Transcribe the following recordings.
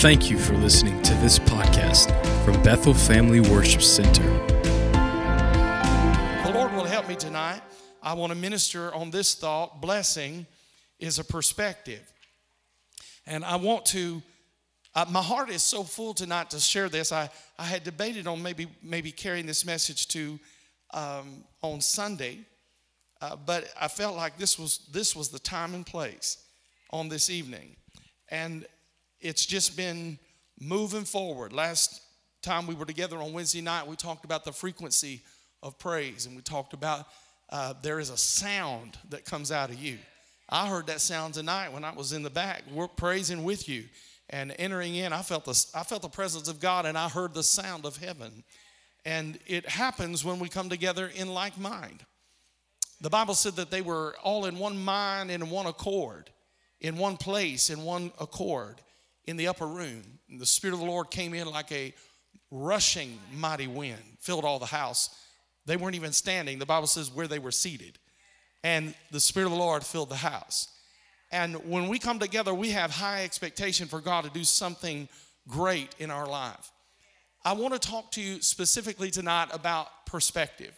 Thank you for listening to this podcast from Bethel Family Worship Center. The Lord will help me tonight. I want to minister on this thought blessing is a perspective. And I want to, uh, my heart is so full tonight to share this. I, I had debated on maybe, maybe carrying this message to um, on Sunday, uh, but I felt like this was, this was the time and place on this evening. And it's just been moving forward. Last time we were together on Wednesday night, we talked about the frequency of praise, and we talked about uh, there is a sound that comes out of you. I heard that sound tonight when I was in the back. We're praising with you and entering in. I felt the I felt the presence of God, and I heard the sound of heaven. And it happens when we come together in like mind. The Bible said that they were all in one mind and in one accord, in one place, in one accord in the upper room. And the Spirit of the Lord came in like a rushing mighty wind, filled all the house. They weren't even standing. The Bible says where they were seated. And the Spirit of the Lord filled the house. And when we come together, we have high expectation for God to do something great in our life. I want to talk to you specifically tonight about perspective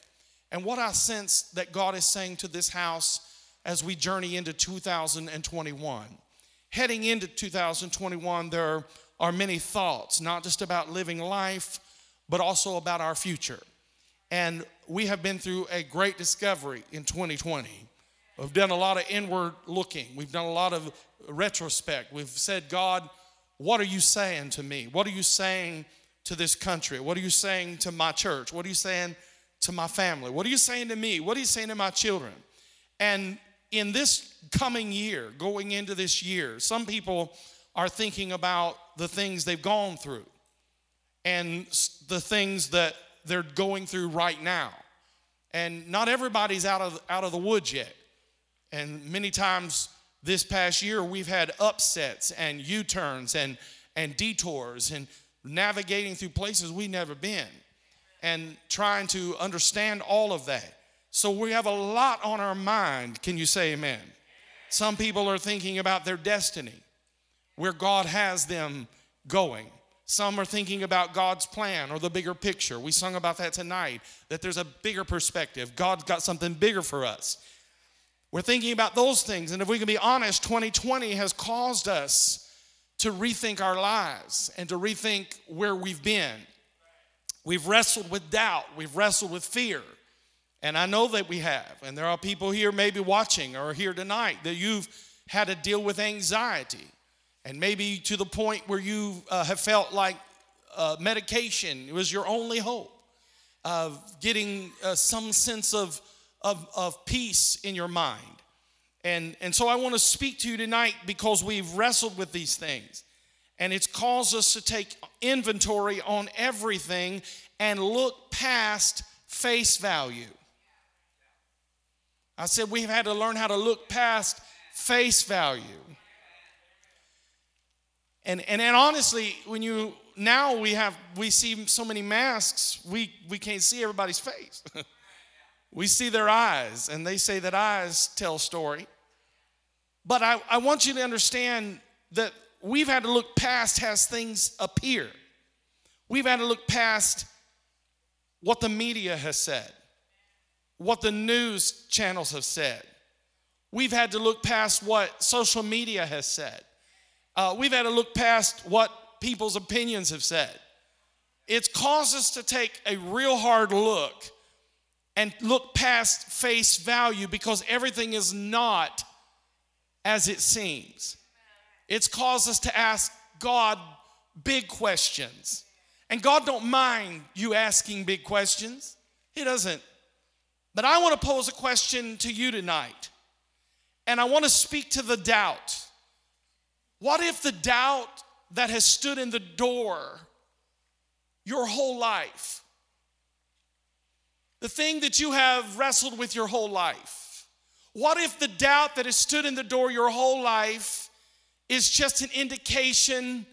and what I sense that God is saying to this house as we journey into 2021 heading into 2021, there are many thoughts, not just about living life, but also about our future. And we have been through a great discovery in 2020. We've done a lot of inward looking, we've done a lot of retrospect. We've said, God, what are you saying to me? What are you saying to this country? What are you saying to my church? What are you saying to my family? What are you saying to me? What are you saying to my children? And in this coming year, going into this year, some people are thinking about the things they've gone through and the things that they're going through right now. And not everybody's out of, out of the woods yet. And many times this past year, we've had upsets and U turns and, and detours and navigating through places we've never been and trying to understand all of that. So we have a lot on our mind. Can you say amen? Some people are thinking about their destiny, where God has them going. Some are thinking about God's plan or the bigger picture. We sung about that tonight, that there's a bigger perspective. God's got something bigger for us. We're thinking about those things. And if we can be honest, 2020 has caused us to rethink our lives and to rethink where we've been. We've wrestled with doubt, we've wrestled with fear. And I know that we have. And there are people here maybe watching or here tonight that you've had to deal with anxiety. And maybe to the point where you uh, have felt like uh, medication was your only hope of getting uh, some sense of, of, of peace in your mind. And, and so I want to speak to you tonight because we've wrestled with these things. And it's caused us to take inventory on everything and look past face value. I said we've had to learn how to look past face value. And, and, and honestly, when you now we have we see so many masks, we, we can't see everybody's face. we see their eyes, and they say that eyes tell story. But I, I want you to understand that we've had to look past as things appear. We've had to look past what the media has said what the news channels have said. We've had to look past what social media has said. Uh, we've had to look past what people's opinions have said. It's caused us to take a real hard look and look past face value because everything is not as it seems. It's caused us to ask God big questions. And God don't mind you asking big questions. He doesn't but I want to pose a question to you tonight. And I want to speak to the doubt. What if the doubt that has stood in the door your whole life, the thing that you have wrestled with your whole life, what if the doubt that has stood in the door your whole life is just an indication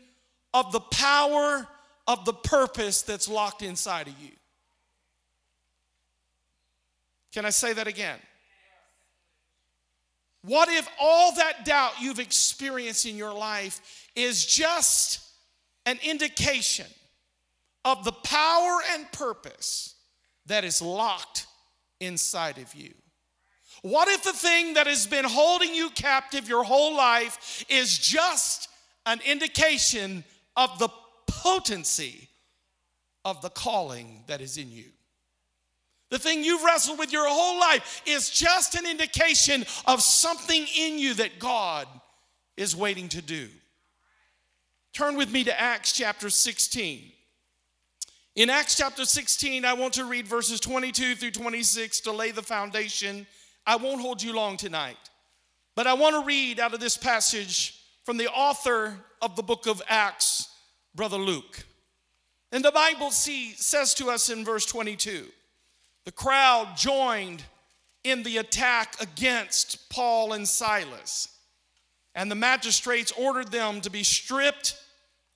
of the power of the purpose that's locked inside of you? Can I say that again? What if all that doubt you've experienced in your life is just an indication of the power and purpose that is locked inside of you? What if the thing that has been holding you captive your whole life is just an indication of the potency of the calling that is in you? The thing you've wrestled with your whole life is just an indication of something in you that God is waiting to do. Turn with me to Acts chapter 16. In Acts chapter 16, I want to read verses 22 through 26 to lay the foundation. I won't hold you long tonight, but I want to read out of this passage from the author of the book of Acts, Brother Luke. And the Bible see, says to us in verse 22 the crowd joined in the attack against Paul and Silas, and the magistrates ordered them to be stripped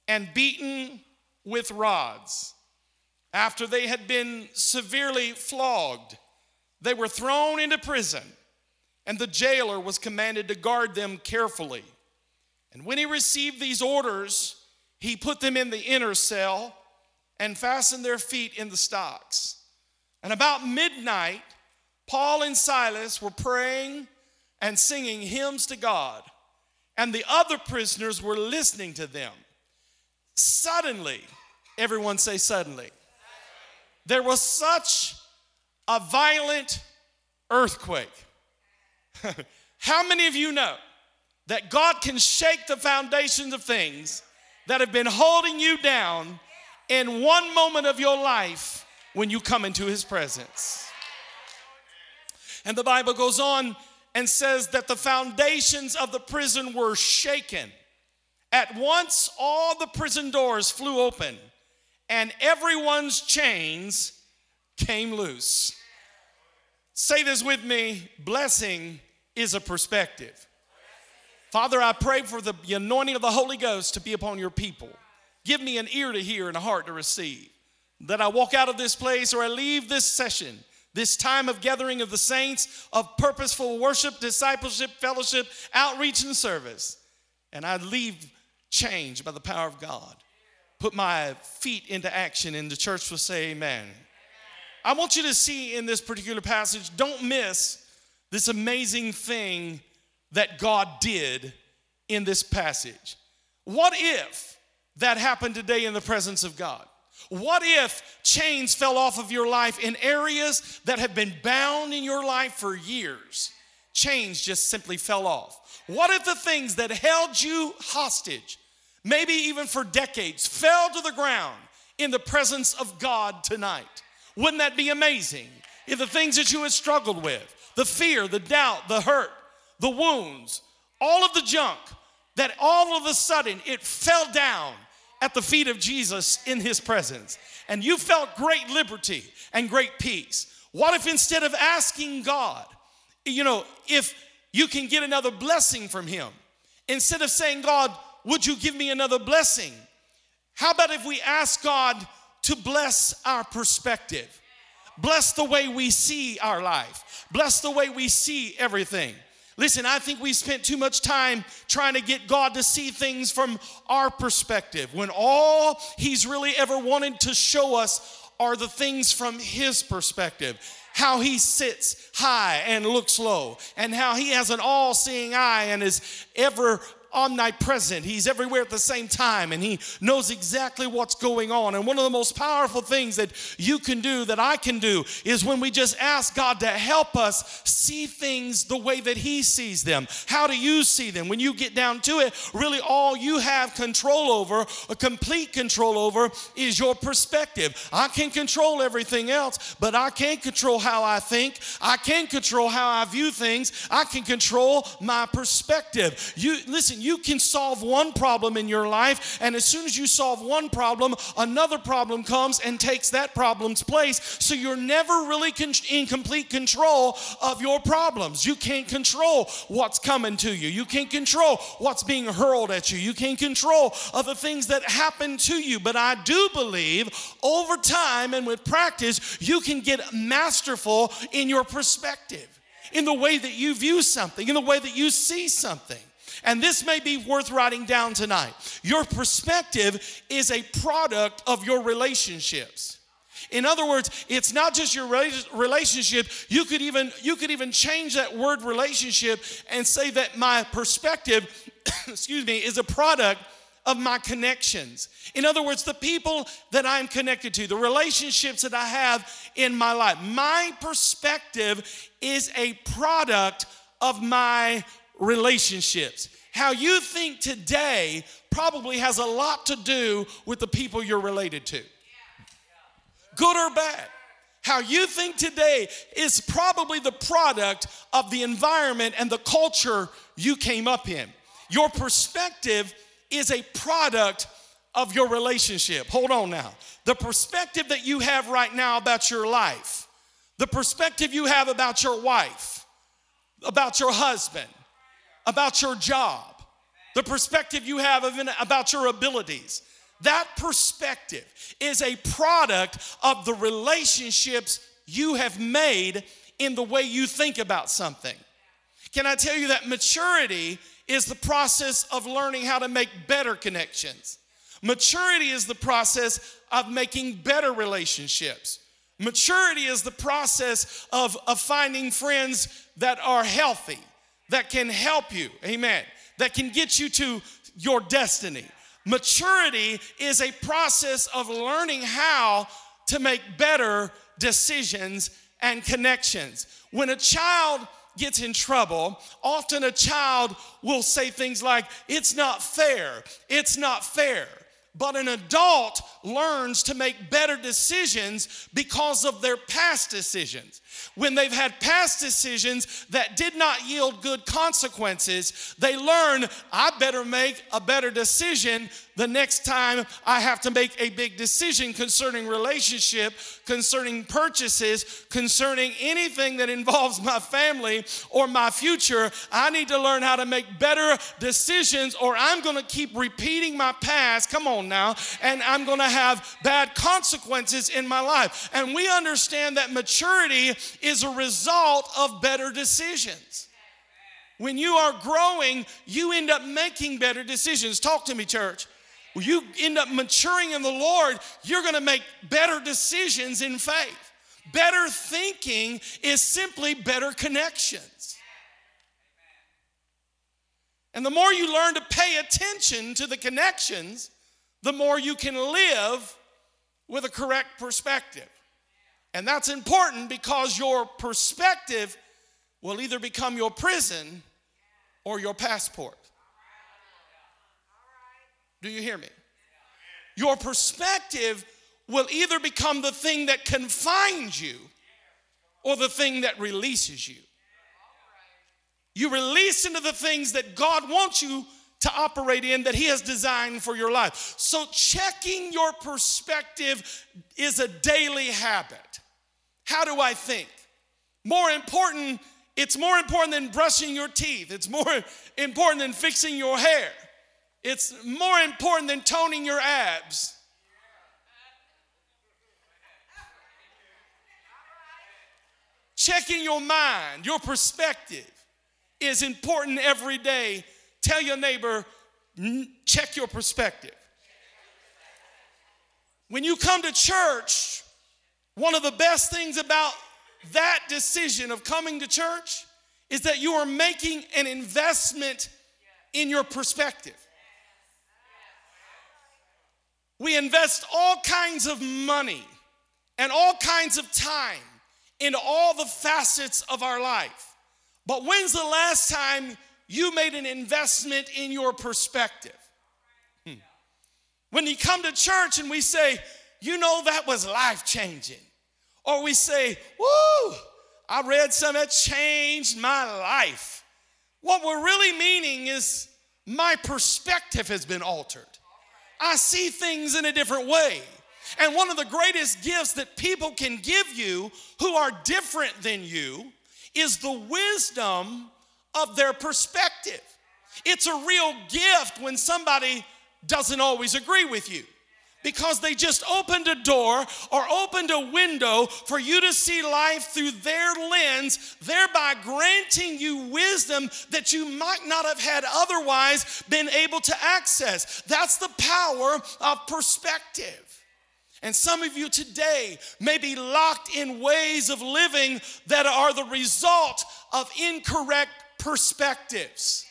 and beaten with rods. After they had been severely flogged, they were thrown into prison, and the jailer was commanded to guard them carefully. And when he received these orders, he put them in the inner cell and fastened their feet in the stocks. And about midnight, Paul and Silas were praying and singing hymns to God, and the other prisoners were listening to them. Suddenly, everyone say, suddenly there was such a violent earthquake. How many of you know that God can shake the foundations of things that have been holding you down in one moment of your life when you come into His presence? And the Bible goes on and says that the foundations of the prison were shaken. At once, all the prison doors flew open and everyone's chains came loose. Say this with me blessing is a perspective. Father, I pray for the anointing of the Holy Ghost to be upon your people. Give me an ear to hear and a heart to receive. That I walk out of this place or I leave this session, this time of gathering of the saints, of purposeful worship, discipleship, fellowship, outreach, and service, and I leave changed by the power of God put my feet into action, and the church will say, Amen. I want you to see in this particular passage, don't miss this amazing thing that God did in this passage. What if that happened today in the presence of God? What if chains fell off of your life in areas that have been bound in your life for years? Chains just simply fell off. What if the things that held you hostage, maybe even for decades, fell to the ground in the presence of God tonight. Wouldn't that be amazing? If the things that you had struggled with, the fear, the doubt, the hurt, the wounds, all of the junk, that all of a sudden it fell down at the feet of Jesus in his presence. And you felt great liberty and great peace. What if instead of asking God, you know, if you can get another blessing from him, instead of saying, God, would you give me another blessing? How about if we ask God to bless our perspective? Bless the way we see our life. Bless the way we see everything. Listen, I think we spent too much time trying to get God to see things from our perspective when all He's really ever wanted to show us are the things from His perspective. How He sits high and looks low, and how He has an all seeing eye and is ever omnipresent. He's everywhere at the same time and he knows exactly what's going on. And one of the most powerful things that you can do, that I can do, is when we just ask God to help us see things the way that he sees them. How do you see them? When you get down to it, really all you have control over, a complete control over, is your perspective. I can control everything else, but I can't control how I think. I can't control how I view things. I can control my perspective. You listen, you can solve one problem in your life, and as soon as you solve one problem, another problem comes and takes that problem's place. So you're never really con- in complete control of your problems. You can't control what's coming to you, you can't control what's being hurled at you, you can't control other things that happen to you. But I do believe over time and with practice, you can get masterful in your perspective in the way that you view something, in the way that you see something. And this may be worth writing down tonight. Your perspective is a product of your relationships. In other words, it's not just your relationship. You could even you could even change that word relationship and say that my perspective, excuse me, is a product of my connections. In other words, the people that I'm connected to, the relationships that I have in my life. My perspective is a product of my relationships. How you think today probably has a lot to do with the people you're related to. Good or bad. How you think today is probably the product of the environment and the culture you came up in. Your perspective is a product of your relationship. Hold on now. The perspective that you have right now about your life, the perspective you have about your wife, about your husband, about your job, the perspective you have of, about your abilities, that perspective is a product of the relationships you have made in the way you think about something. Can I tell you that maturity is the process of learning how to make better connections. Maturity is the process of making better relationships. Maturity is the process of, of finding friends that are healthy, that can help you, amen, that can get you to your destiny. Maturity is a process of learning how to make better decisions and connections. When a child gets in trouble, often a child will say things like, It's not fair, it's not fair. But an adult learns to make better decisions because of their past decisions. When they've had past decisions that did not yield good consequences, they learn, I better make a better decision the next time I have to make a big decision concerning relationship, concerning purchases, concerning anything that involves my family or my future. I need to learn how to make better decisions or I'm going to keep repeating my past. Come on now. And I'm going to have bad consequences in my life. And we understand that maturity is a result of better decisions. When you are growing, you end up making better decisions. Talk to me, church. You end up maturing in the Lord, you're going to make better decisions in faith. Better thinking is simply better connections. And the more you learn to pay attention to the connections, the more you can live with a correct perspective. And that's important because your perspective will either become your prison or your passport. Do you hear me? Your perspective will either become the thing that confines you or the thing that releases you. You release into the things that God wants you to operate in that He has designed for your life. So, checking your perspective is a daily habit. How do I think? More important, it's more important than brushing your teeth, it's more important than fixing your hair. It's more important than toning your abs. Checking your mind, your perspective is important every day. Tell your neighbor, check your perspective. When you come to church, one of the best things about that decision of coming to church is that you are making an investment in your perspective. We invest all kinds of money and all kinds of time into all the facets of our life. But when's the last time you made an investment in your perspective? Hmm. When you come to church and we say, you know, that was life changing. Or we say, woo, I read something that changed my life. What we're really meaning is my perspective has been altered. I see things in a different way. And one of the greatest gifts that people can give you who are different than you is the wisdom of their perspective. It's a real gift when somebody doesn't always agree with you. Because they just opened a door or opened a window for you to see life through their lens, thereby granting you wisdom that you might not have had otherwise been able to access. That's the power of perspective. And some of you today may be locked in ways of living that are the result of incorrect perspectives.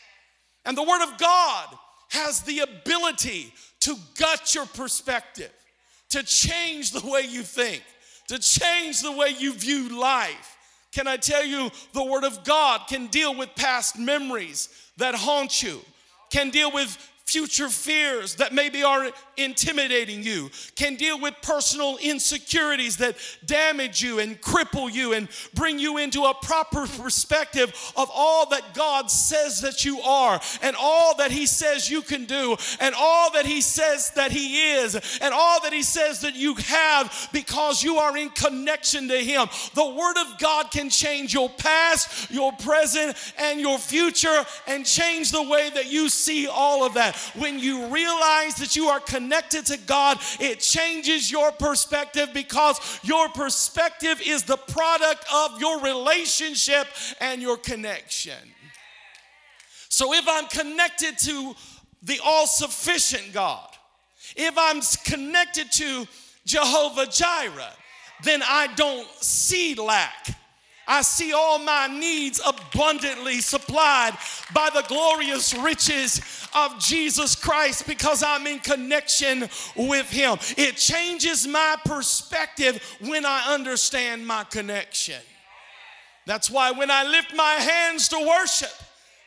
And the Word of God has the ability to gut your perspective, to change the way you think, to change the way you view life. Can I tell you, the Word of God can deal with past memories that haunt you, can deal with future fears that maybe are intimidating you, can deal with personal insecurities that damage you and cripple you and bring you into a proper perspective of all that God says that you are and all that He says you can do and all that He says that He is and all that He says that you have because you are in connection to Him. The Word of God can change your past, your present, and your future and change the way that you see all of that. When you realize that you are connected to God, it changes your perspective because your perspective is the product of your relationship and your connection. So if I'm connected to the all sufficient God, if I'm connected to Jehovah Jireh, then I don't see lack. I see all my needs abundantly supplied by the glorious riches of Jesus Christ because I'm in connection with Him. It changes my perspective when I understand my connection. That's why when I lift my hands to worship,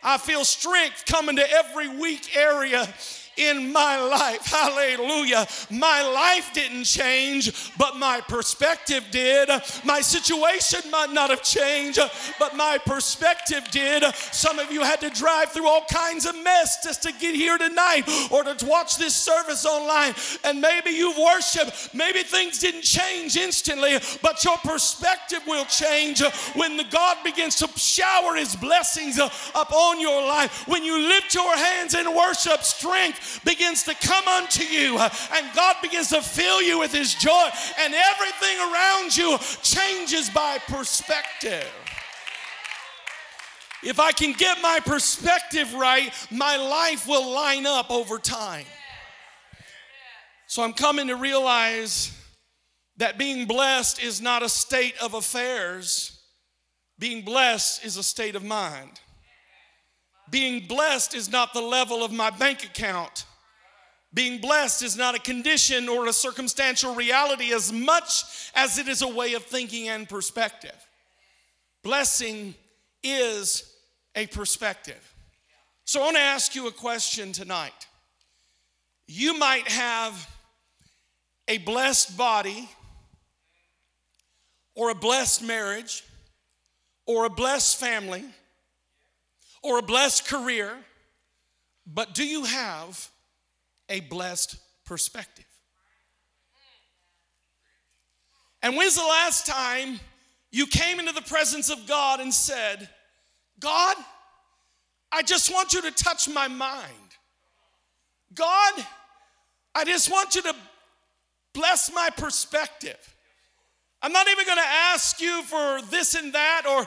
I feel strength coming to every weak area in my life. Hallelujah. My life didn't change, but my perspective did. My situation might not have changed, but my perspective did. Some of you had to drive through all kinds of mess just to get here tonight or to watch this service online. And maybe you've worshiped, maybe things didn't change instantly, but your perspective will change when the God begins to shower his blessings upon your life. When you lift your hands in worship, strength begins to come unto you, and God begins to fill you with His joy, and everything around you changes by perspective. If I can get my perspective right, my life will line up over time. So I'm coming to realize that being blessed is not a state of affairs, being blessed is a state of mind. Being blessed is not the level of my bank account. Being blessed is not a condition or a circumstantial reality as much as it is a way of thinking and perspective. Blessing is a perspective. So I want to ask you a question tonight. You might have a blessed body, or a blessed marriage, or a blessed family, or a blessed career, but do you have a blessed perspective? And when's the last time you came into the presence of God and said, God, I just want you to touch my mind. God, I just want you to bless my perspective. I'm not even gonna ask you for this and that or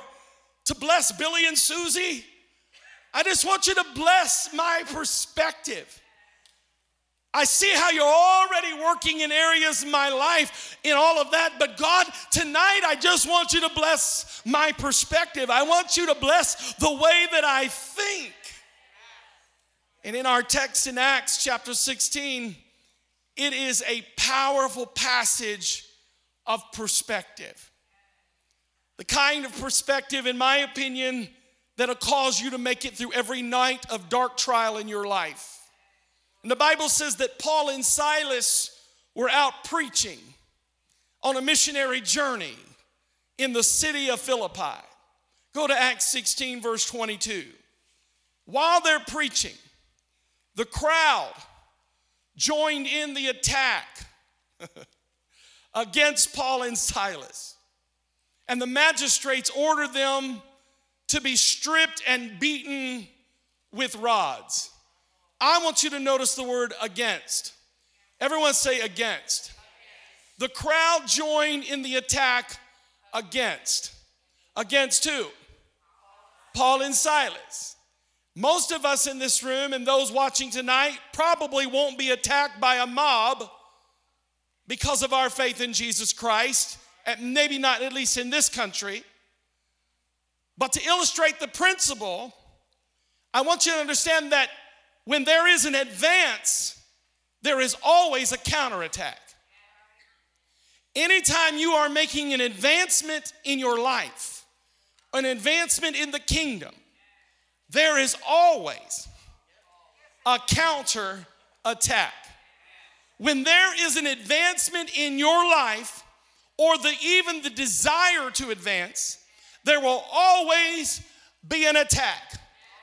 to bless Billy and Susie. I just want you to bless my perspective. I see how you're already working in areas of my life in all of that, but God, tonight I just want you to bless my perspective. I want you to bless the way that I think. And in our text in Acts chapter 16, it is a powerful passage of perspective. The kind of perspective, in my opinion, that'll cause you to make it through every night of dark trial in your life. And the Bible says that Paul and Silas were out preaching on a missionary journey in the city of Philippi. Go to Acts 16, verse 22. While they're preaching, the crowd joined in the attack against Paul and Silas. And the magistrates ordered them to be stripped and beaten with rods. I want you to notice the word against. Everyone say against. The crowd joined in the attack against. Against who? Paul and Silas. Most of us in this room and those watching tonight probably won't be attacked by a mob because of our faith in Jesus Christ, maybe not at least in this country. But to illustrate the principle, I want you to understand that when there is an advance, there is always a counterattack. Anytime you are making an advancement in your life, an advancement in the kingdom, there is always a counter attack. When there is an advancement in your life, or the, even the desire to advance, there will always be an attack.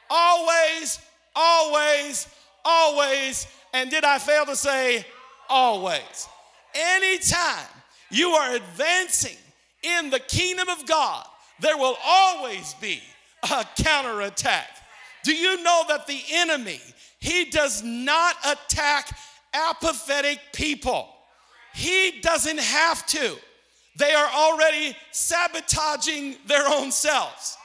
Always, always, always. And did I fail to say always? Anytime you are advancing in the kingdom of God, there will always be a counterattack. Do you know that the enemy, he does not attack apathetic people? He doesn't have to. They are already sabotaging their own selves.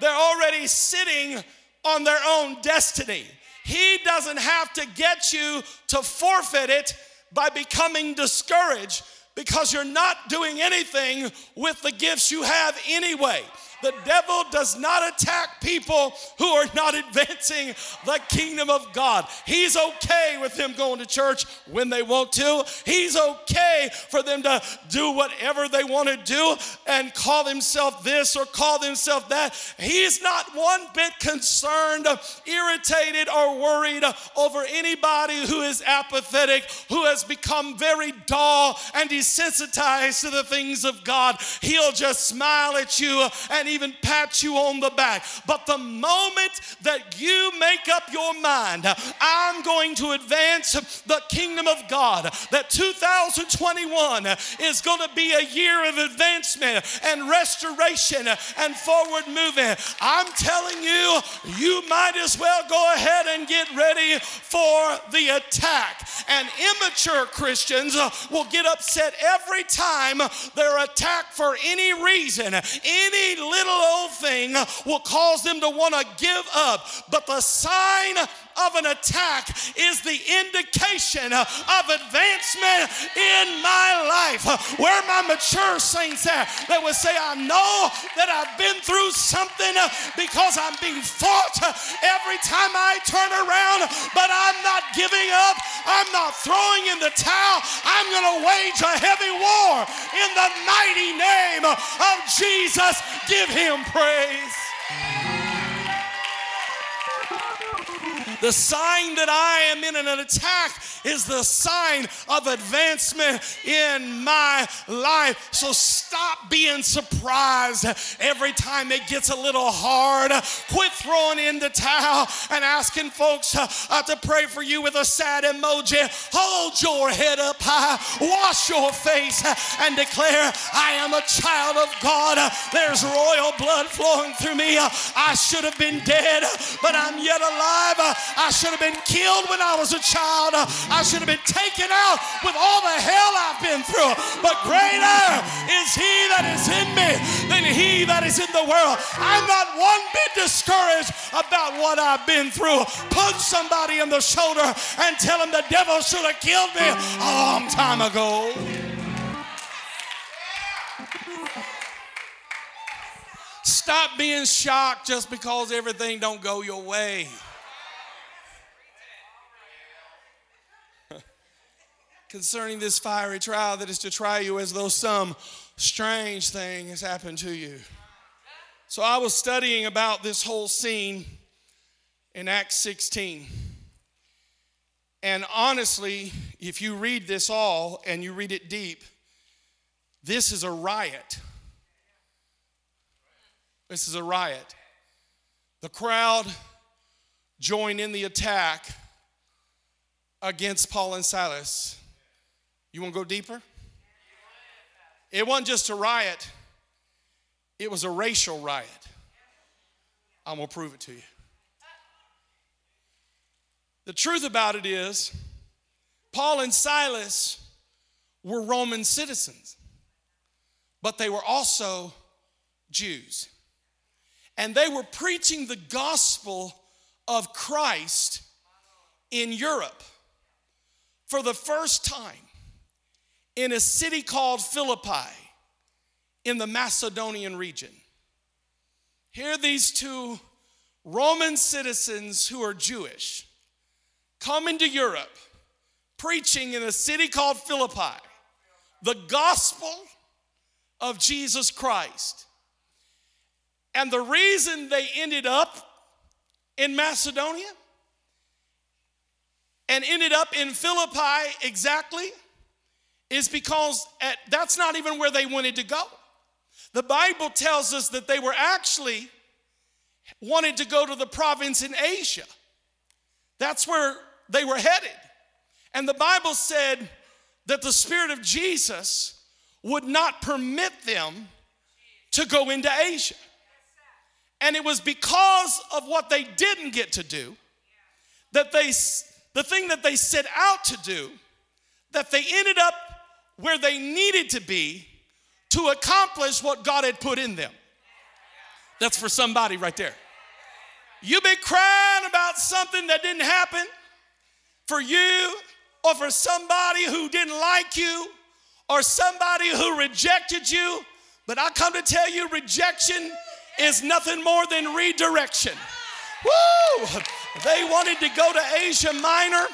They're already sitting on their own destiny. He doesn't have to get you to forfeit it by becoming discouraged because you're not doing anything with the gifts you have anyway. The devil does not attack people who are not advancing the kingdom of God. He's okay with them going to church when they want to. He's okay for them to do whatever they want to do and call themselves this or call themselves that. He's not one bit concerned, irritated, or worried over anybody who is apathetic, who has become very dull and desensitized to the things of God. He'll just smile at you and and even pat you on the back. But the moment that you make up your mind, I'm going to advance the kingdom of God, that 2021 is going to be a year of advancement and restoration and forward movement. I'm telling you, you might as well go ahead and get ready for the attack. And immature Christians will get upset every time they're attacked for any reason, any little old thing will cause them to want to give up. But the sign of an attack is the indication of advancement in my life. Where my mature saints at that would say, I know that I've been through something because I'm being fought every time I turn around, but I'm not giving up. I'm not throwing in the towel. I'm going to wage a heavy war in the mighty name of Jesus. Give him praise. The sign that I am in an attack is the sign of advancement in my life. So stop being surprised every time it gets a little hard. Quit throwing in the towel and asking folks uh, uh, to pray for you with a sad emoji. Hold your head up high, wash your face, and declare, I am a child of God. There's royal blood flowing through me. I should have been dead, but I'm yet alive. I should have been killed when I was a child. I should have been taken out with all the hell I've been through. But greater is He that is in me than He that is in the world. I'm not one bit discouraged about what I've been through. Punch somebody in the shoulder and tell them the devil should have killed me a long time ago. Stop being shocked just because everything don't go your way. Concerning this fiery trial that is to try you as though some strange thing has happened to you. So I was studying about this whole scene in Acts 16. And honestly, if you read this all and you read it deep, this is a riot. This is a riot. The crowd joined in the attack against Paul and Silas. You want to go deeper? It wasn't just a riot, it was a racial riot. I'm going to prove it to you. The truth about it is, Paul and Silas were Roman citizens, but they were also Jews. And they were preaching the gospel of Christ in Europe for the first time in a city called Philippi in the Macedonian region. Here, these two Roman citizens who are Jewish come into Europe preaching in a city called Philippi the gospel of Jesus Christ. And the reason they ended up in Macedonia and ended up in Philippi exactly is because at, that's not even where they wanted to go. The Bible tells us that they were actually wanted to go to the province in Asia. That's where they were headed. And the Bible said that the Spirit of Jesus would not permit them to go into Asia. And it was because of what they didn't get to do that they, the thing that they set out to do, that they ended up where they needed to be to accomplish what God had put in them. That's for somebody right there. You've been crying about something that didn't happen for you or for somebody who didn't like you or somebody who rejected you. But I come to tell you, rejection is nothing more than redirection. Woo! They wanted to go to Asia Minor,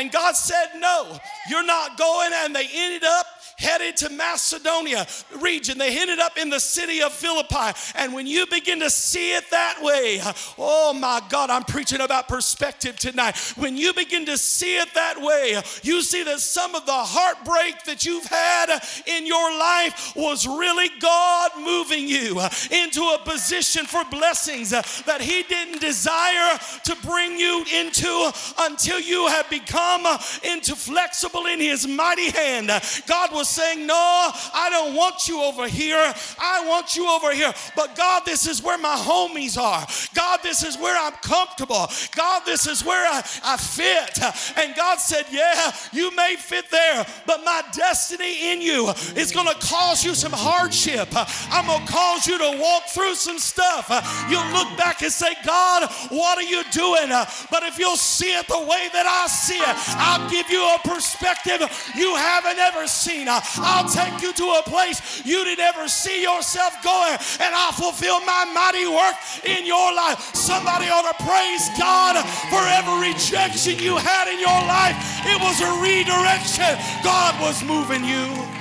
and God said, No, you're not going. And they ended up headed to Macedonia region. They ended up in the city of Philippi. And when you begin to see it that way, oh my God, I'm preaching about perspective tonight. When you begin to see it that way, you see that some of the heartbreak that you've had in your life was really God moving you into a position for blessings that He didn't desire to bring you into until you have become into flexible in His mighty hand. God was saying, No, I don't want you over here. I want you over here. But God, this is where my homies are. God, this is where I'm comfortable. God, this is where I, I fit. And God said, Yeah, you may fit there, but my destiny in you is going to cause you some hardship. I'm going to cause you to walk through some stuff. You'll look back and say, God, what are you doing? But if you'll see it the way that I see it, I'll give you a perspective you haven't ever seen. I'll take you to a place you didn't ever see yourself going, and I'll fulfill my mighty work in your life. Somebody ought to praise God for every rejection you had in your life. It was a redirection. God was moving you.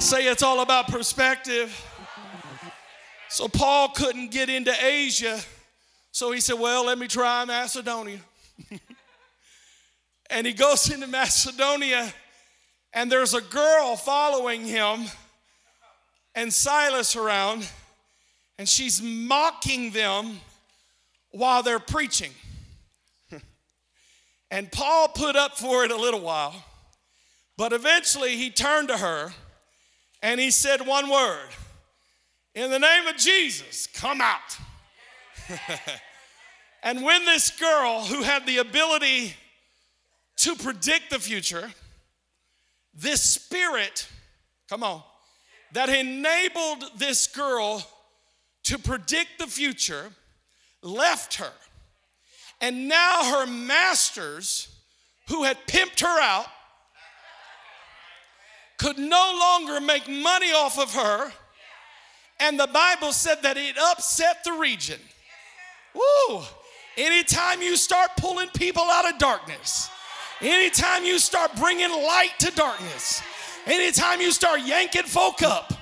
Say it's all about perspective. So Paul couldn't get into Asia. So he said, Well, let me try Macedonia. and he goes into Macedonia, and there's a girl following him and Silas around, and she's mocking them while they're preaching. and Paul put up for it a little while, but eventually he turned to her and he said one word In the name of Jesus, come out. and when this girl who had the ability to predict the future, this spirit, come on, that enabled this girl to predict the future left her. And now her masters, who had pimped her out, could no longer make money off of her. And the Bible said that it upset the region. Woo! Anytime you start pulling people out of darkness, Anytime you start bringing light to darkness, anytime you start yanking folk up,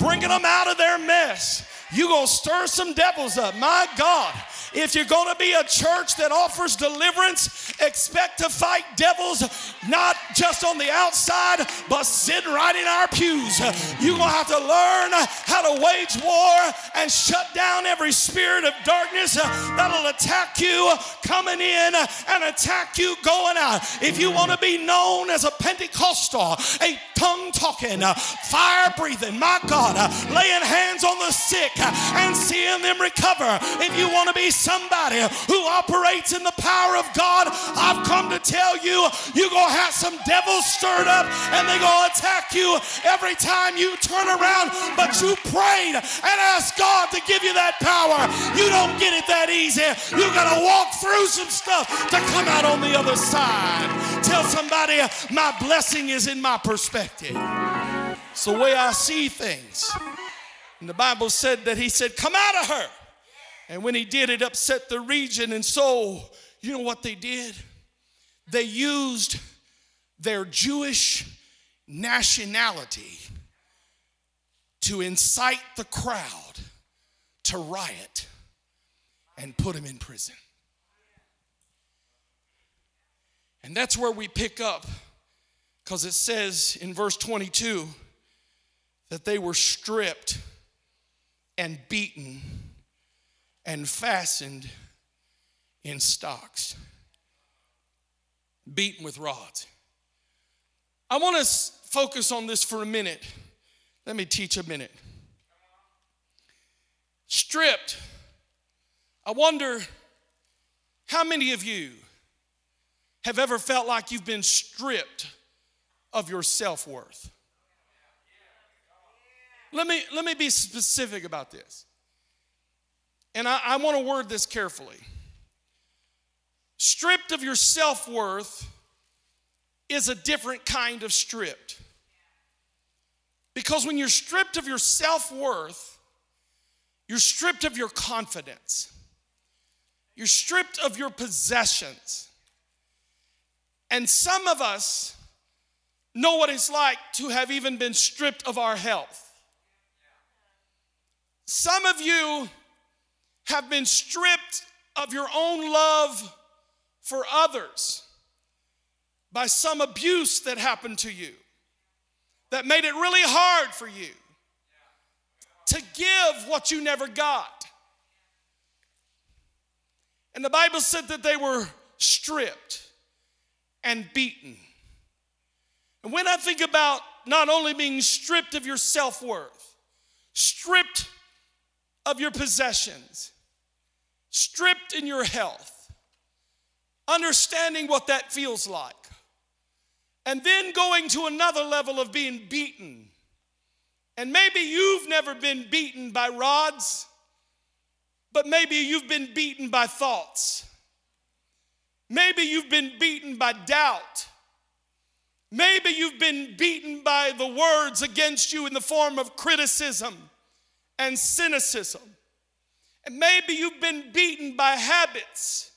bringing them out of their mess, you're going to stir some devils up. My God. If you're going to be a church that offers deliverance, expect to fight devils not just on the outside, but sitting right in our pews. You're going to have to learn how to wage war and shut down every spirit of darkness that'll attack you coming in and attack you going out. If you want to be known as a Pentecostal, a tongue talking, fire breathing, my God, laying hands on the sick and seeing them recover. If you want to be somebody who operates in the power of God, I've come to tell you, you're going to have some devils stirred up and they're going to attack you every time you turn around. But you prayed and asked God to give you that power. You don't get it that easy. You got to walk through some stuff to come out on the other side. Tell somebody, my blessing is in my perspective. It's the way I see things. And the Bible said that he said, Come out of her. And when he did, it upset the region. And so, you know what they did? They used their Jewish nationality to incite the crowd to riot and put him in prison. And that's where we pick up because it says in verse 22 that they were stripped and beaten and fastened in stocks, beaten with rods. I want to focus on this for a minute. Let me teach a minute. Stripped. I wonder how many of you have ever felt like you've been stripped of your self worth? Let me, let me be specific about this. And I, I want to word this carefully. Stripped of your self worth is a different kind of stripped. Because when you're stripped of your self worth, you're stripped of your confidence, you're stripped of your possessions. And some of us know what it's like to have even been stripped of our health. Some of you have been stripped of your own love for others by some abuse that happened to you that made it really hard for you to give what you never got. And the Bible said that they were stripped and beaten. And when I think about not only being stripped of your self worth, stripped of your possessions, stripped in your health, understanding what that feels like, and then going to another level of being beaten. And maybe you've never been beaten by rods, but maybe you've been beaten by thoughts. Maybe you've been beaten by doubt. Maybe you've been beaten by the words against you in the form of criticism and cynicism. And maybe you've been beaten by habits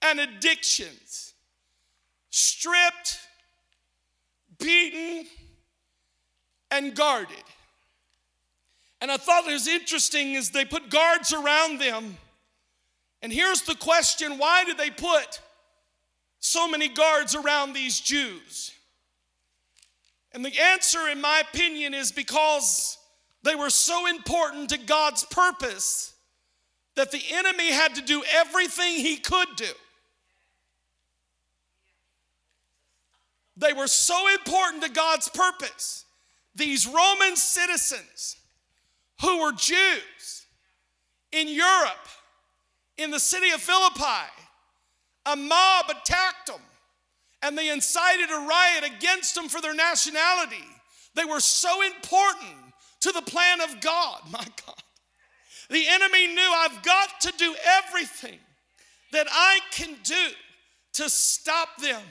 and addictions, stripped, beaten, and guarded. And I thought it was interesting as they put guards around them. And here's the question why did they put so many guards around these Jews? And the answer, in my opinion, is because they were so important to God's purpose that the enemy had to do everything he could do. They were so important to God's purpose. These Roman citizens who were Jews in Europe, in the city of Philippi, a mob attacked them and they incited a riot against them for their nationality. They were so important to the plan of God, my God. The enemy knew I've got to do everything that I can do to stop them.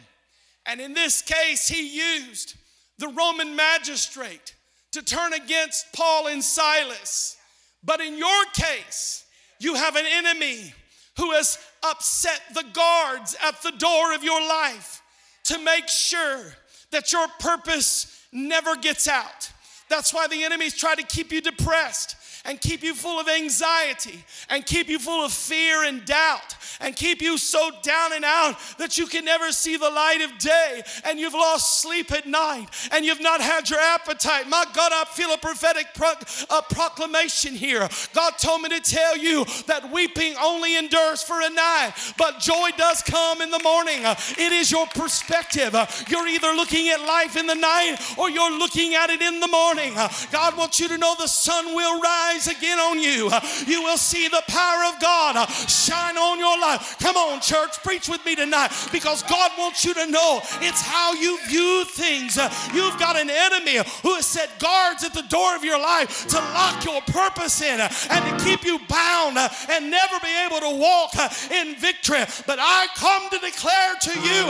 And in this case, he used the Roman magistrate to turn against Paul and Silas. But in your case, you have an enemy who has upset the guards at the door of your life to make sure that your purpose never gets out. That's why the enemies try to keep you depressed and keep you full of anxiety and keep you full of fear and doubt and keep you so down and out that you can never see the light of day and you've lost sleep at night and you've not had your appetite. My God, I feel a prophetic pro- a proclamation here. God told me to tell you that weeping only endures for a night, but joy does come in the morning. It is your perspective. You're either looking at life in the night or you're looking at it in the morning. God wants you to know the sun will rise again on you. You will see the power of God shine on your life. Come on, church, preach with me tonight because God wants you to know it's how you view things. You've got an enemy who has set guards at the door of your life to lock your purpose in and to keep you bound and never be able to walk in victory. But I come to declare to you,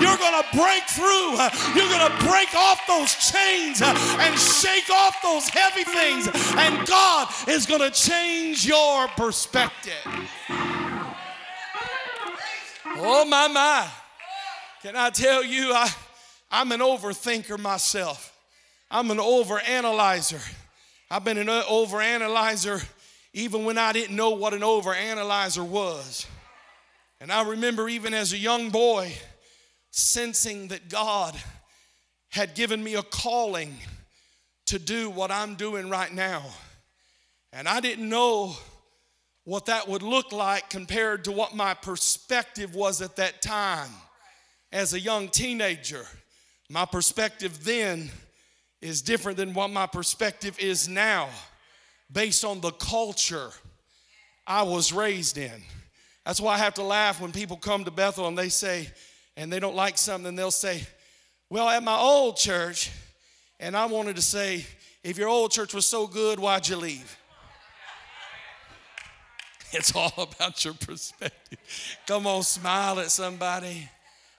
you're going to break through. You're going to break off those chains and shake off those heavy things. And God is going to change your perspective. Oh, my, my. Can I tell you, I, I'm an overthinker myself. I'm an overanalyzer. I've been an overanalyzer even when I didn't know what an overanalyzer was. And I remember even as a young boy sensing that God had given me a calling to do what I'm doing right now. And I didn't know what that would look like compared to what my perspective was at that time as a young teenager. My perspective then is different than what my perspective is now based on the culture I was raised in. That's why I have to laugh when people come to Bethel and they say, and they don't like something, they'll say, Well, at my old church, and I wanted to say, If your old church was so good, why'd you leave? It's all about your perspective. Come on, smile at somebody.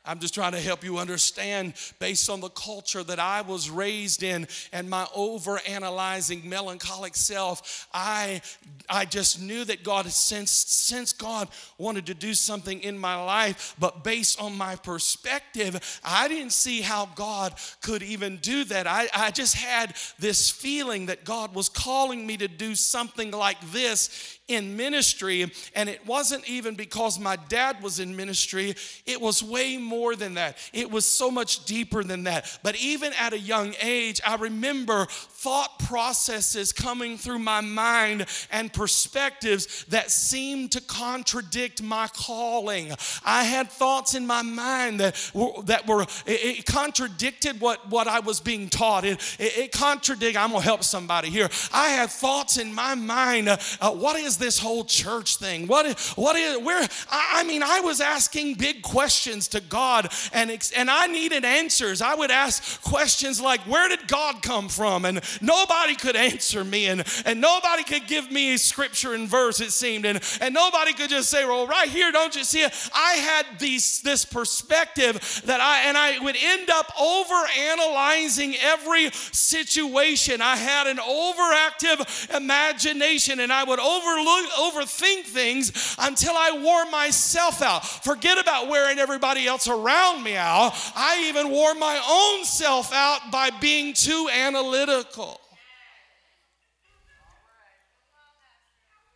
I'm just trying to help you understand based on the culture that I was raised in and my over analyzing melancholic self. I, I just knew that God, since, since God wanted to do something in my life, but based on my perspective, I didn't see how God could even do that. I, I just had this feeling that God was calling me to do something like this in ministry. And it wasn't even because my dad was in ministry, it was way more than that. It was so much deeper than that. But even at a young age, I remember thought processes coming through my mind and perspectives that seemed to contradict my calling. I had thoughts in my mind that were, that were it, it contradicted what, what I was being taught. It, it, it contradicted, I'm gonna help somebody here. I had thoughts in my mind, uh, uh, what is this whole church thing? What what is where? I, I mean, I was asking big questions to God, and and I needed answers. I would ask questions like, "Where did God come from?" And nobody could answer me, and and nobody could give me a scripture and verse. It seemed, and and nobody could just say, "Well, right here, don't you see it?" I had these this perspective that I and I would end up over analyzing every situation. I had an overactive imagination, and I would overlook overthink things until I wore myself out. Forget about wearing everybody else around me out. I even wore my own self out by being too analytical.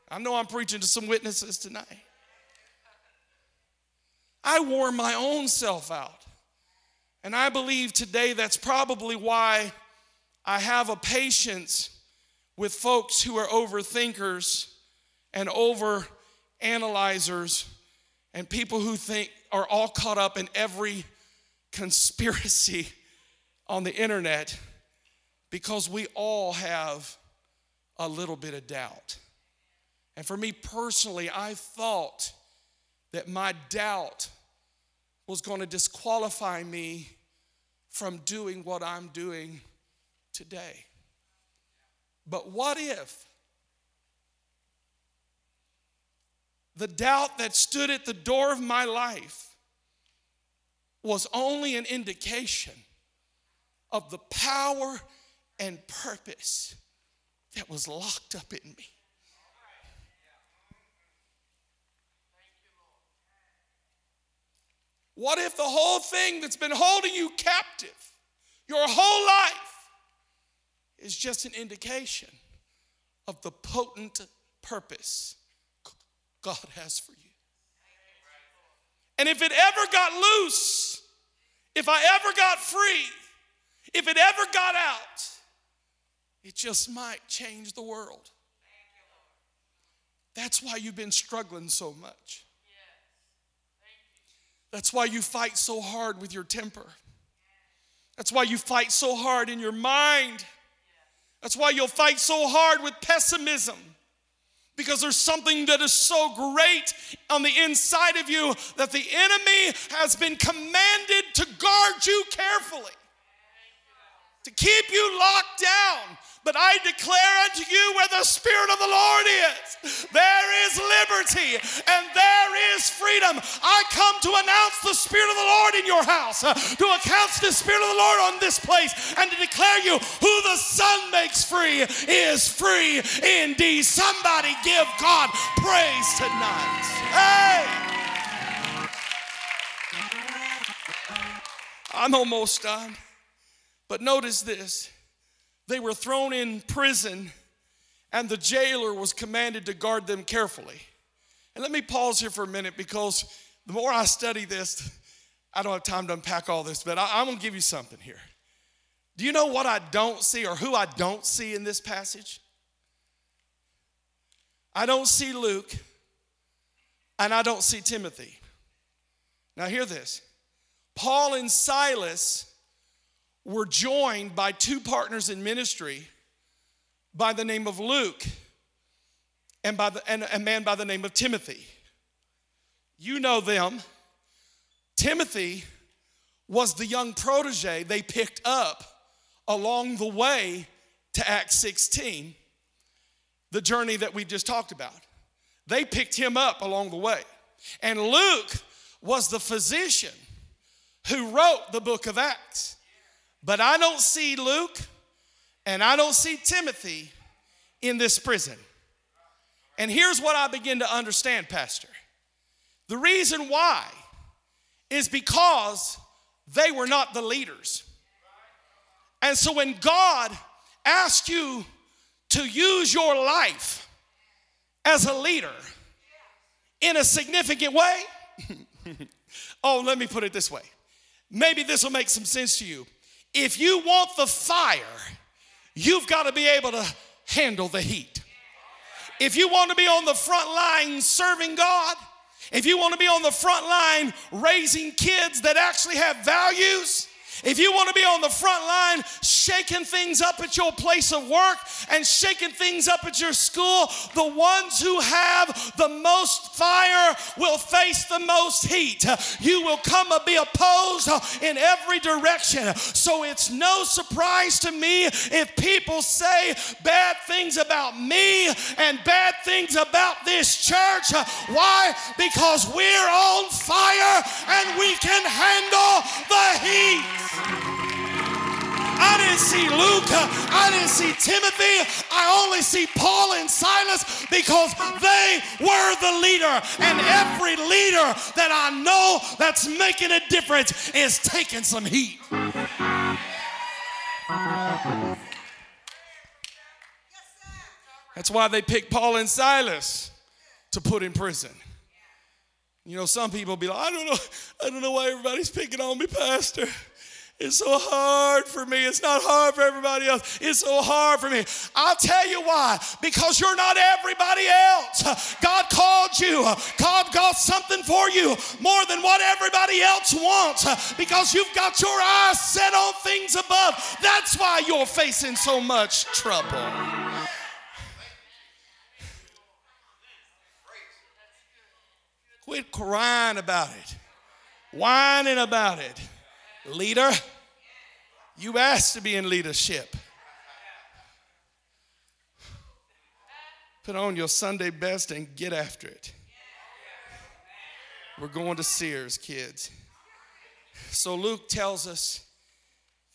I know I'm preaching to some witnesses tonight. I wore my own self out. And I believe today that's probably why I have a patience with folks who are overthinkers and over analyzers and people who think are all caught up in every conspiracy on the internet because we all have a little bit of doubt. And for me personally, I thought that my doubt was going to disqualify me from doing what I'm doing today. But what if the doubt that stood at the door of my life was only an indication of the power and purpose that was locked up in me. What if the whole thing that's been holding you captive your whole life is just an indication of the potent purpose God has for you. And if it ever got loose, if I ever got free, if it ever got out, it just might change the world. That's why you've been struggling so much. That's why you fight so hard with your temper. That's why you fight so hard in your mind. That's why you'll fight so hard with pessimism. Because there's something that is so great on the inside of you that the enemy has been commanded to guard you carefully, to keep you locked down, but I declare unto you where the Spirit of the Lord is, there is liberty and there is freedom. I come to announce the Spirit of the Lord in your house, uh, to announce the Spirit of the Lord on this place, and to declare you who the Son makes free is free indeed. Somebody give God praise tonight. Hey! I'm almost done. But notice this they were thrown in prison, and the jailer was commanded to guard them carefully. And let me pause here for a minute because the more I study this, I don't have time to unpack all this, but I, am gonna give you something here. Do you know what I don't see or who I don't see in this passage? I don't see Luke and I don't see Timothy. Now, hear this Paul and Silas were joined by two partners in ministry by the name of Luke and, by the, and a man by the name of Timothy. You know them. Timothy was the young protege they picked up along the way to Acts 16, the journey that we just talked about. They picked him up along the way. And Luke was the physician who wrote the book of Acts. But I don't see Luke and I don't see Timothy in this prison. And here's what I begin to understand, Pastor. The reason why is because they were not the leaders. And so when God asks you to use your life as a leader in a significant way, oh, let me put it this way. Maybe this will make some sense to you. If you want the fire, you've got to be able to handle the heat. If you want to be on the front line serving God, if you want to be on the front line raising kids that actually have values, if you want to be on the front line shaking things up at your place of work and shaking things up at your school, the ones who have the most fire will face the most heat. You will come and be opposed in every direction. So it's no surprise to me if people say bad things about me and bad things about this church. Why? Because we're on fire and we can handle the heat. I didn't see Luke. I didn't see Timothy. I only see Paul and Silas because they were the leader. And every leader that I know that's making a difference is taking some heat. That's why they picked Paul and Silas to put in prison. You know, some people be like, I don't know, I don't know why everybody's picking on me, Pastor. It's so hard for me. It's not hard for everybody else. It's so hard for me. I'll tell you why. Because you're not everybody else. God called you. God got something for you more than what everybody else wants. Because you've got your eyes set on things above. That's why you're facing so much trouble. Quit crying about it, whining about it. Leader, you asked to be in leadership. Put on your Sunday best and get after it. We're going to Sears, kids. So Luke tells us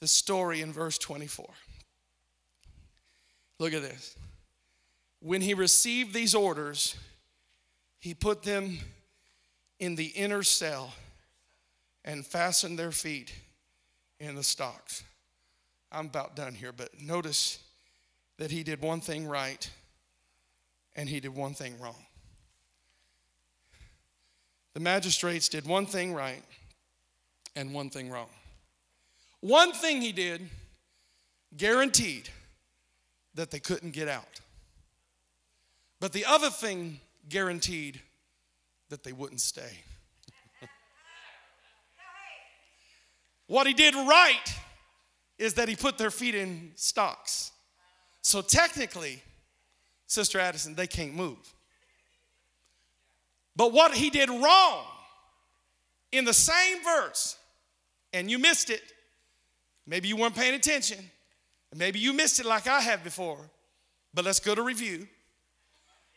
the story in verse 24. Look at this. When he received these orders, he put them in the inner cell and fastened their feet in the stocks. I'm about done here, but notice that he did one thing right and he did one thing wrong. the magistrates did one thing right and one thing wrong. One thing he did guaranteed that they couldn't get out. But the other thing guaranteed that they wouldn't stay. What he did right is that he put their feet in stocks. So technically, Sister Addison, they can't move. But what he did wrong in the same verse, and you missed it, maybe you weren't paying attention, maybe you missed it like I have before, but let's go to review.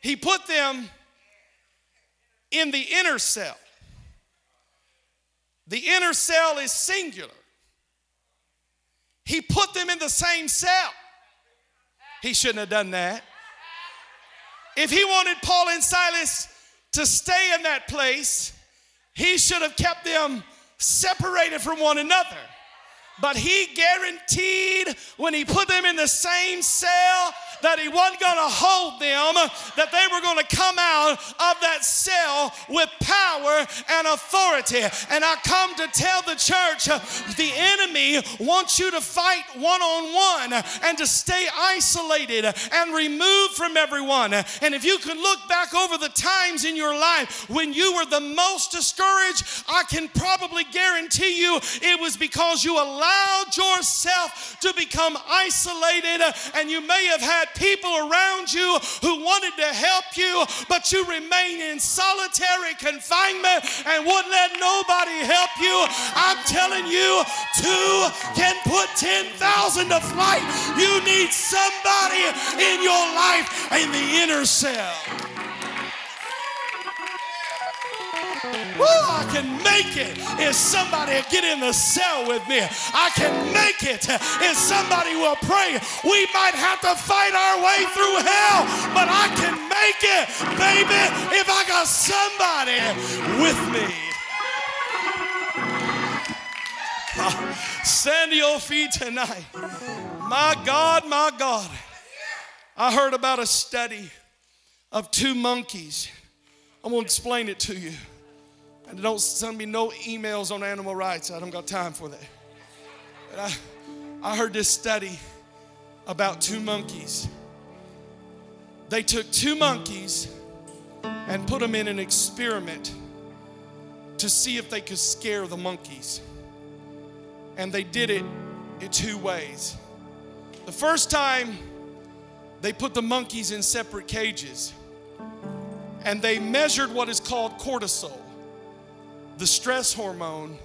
He put them in the inner cell. The inner cell is singular. He put them in the same cell. He shouldn't have done that. If he wanted Paul and Silas to stay in that place, he should have kept them separated from one another. But he guaranteed when he put them in the same cell that He wasn't going to hold them, that they were going to come out of that cell with power and authority. And I come to tell the church the enemy wants you to fight one on one and to stay isolated and removed from everyone. And if you can look back over the times in your life when you were the most discouraged, I can probably guarantee you it was because you allowed yourself to become isolated uh, and you may have had people around you who wanted to help you, but you remain in solitary confinement and wouldn't let nobody help you. I'm telling you, two can put 10,000 to flight. You need somebody in your life in the inner cell. Woo, I can make it if somebody get in the cell with me. I can make it if somebody will pray. We might have to fight our way through hell, but I can make it, baby, if I got somebody with me. Stand to your feet tonight. My God, my God. I heard about a study of two monkeys. I'm going to explain it to you. And don't send me no emails on animal rights. I don't got time for that. But I, I heard this study about two monkeys. They took two monkeys and put them in an experiment to see if they could scare the monkeys. And they did it in two ways. The first time, they put the monkeys in separate cages and they measured what is called cortisol the stress hormone.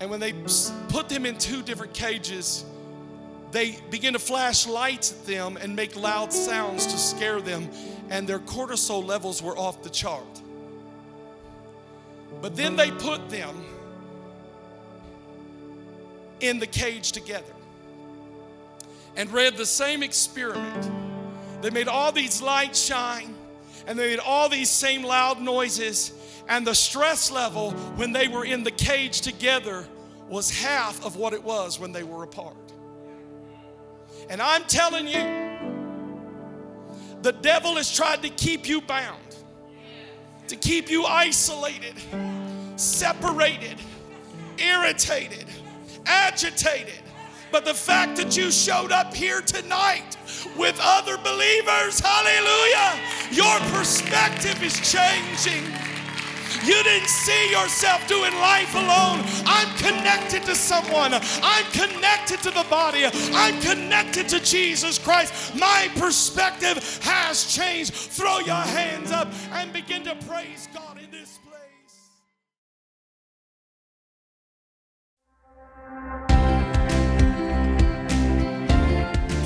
And when they put them in two different cages, they begin to flash lights at them and make loud sounds to scare them, and their cortisol levels were off the chart. But then they put them in the cage together and read the same experiment. They made all these lights shine and they made all these same loud noises and the stress level when they were in the cage together was half of what it was when they were apart. And I'm telling you, the devil has tried to keep you bound, to keep you isolated, separated, irritated, agitated. But the fact that you showed up here tonight with other believers, hallelujah, your perspective is changing. You didn't see yourself doing life alone. I'm connected to someone. I'm connected to the body. I'm connected to Jesus Christ. My perspective has changed. Throw your hands up and begin to praise God in this place.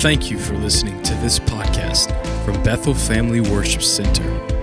Thank you for listening to this podcast from Bethel Family Worship Center.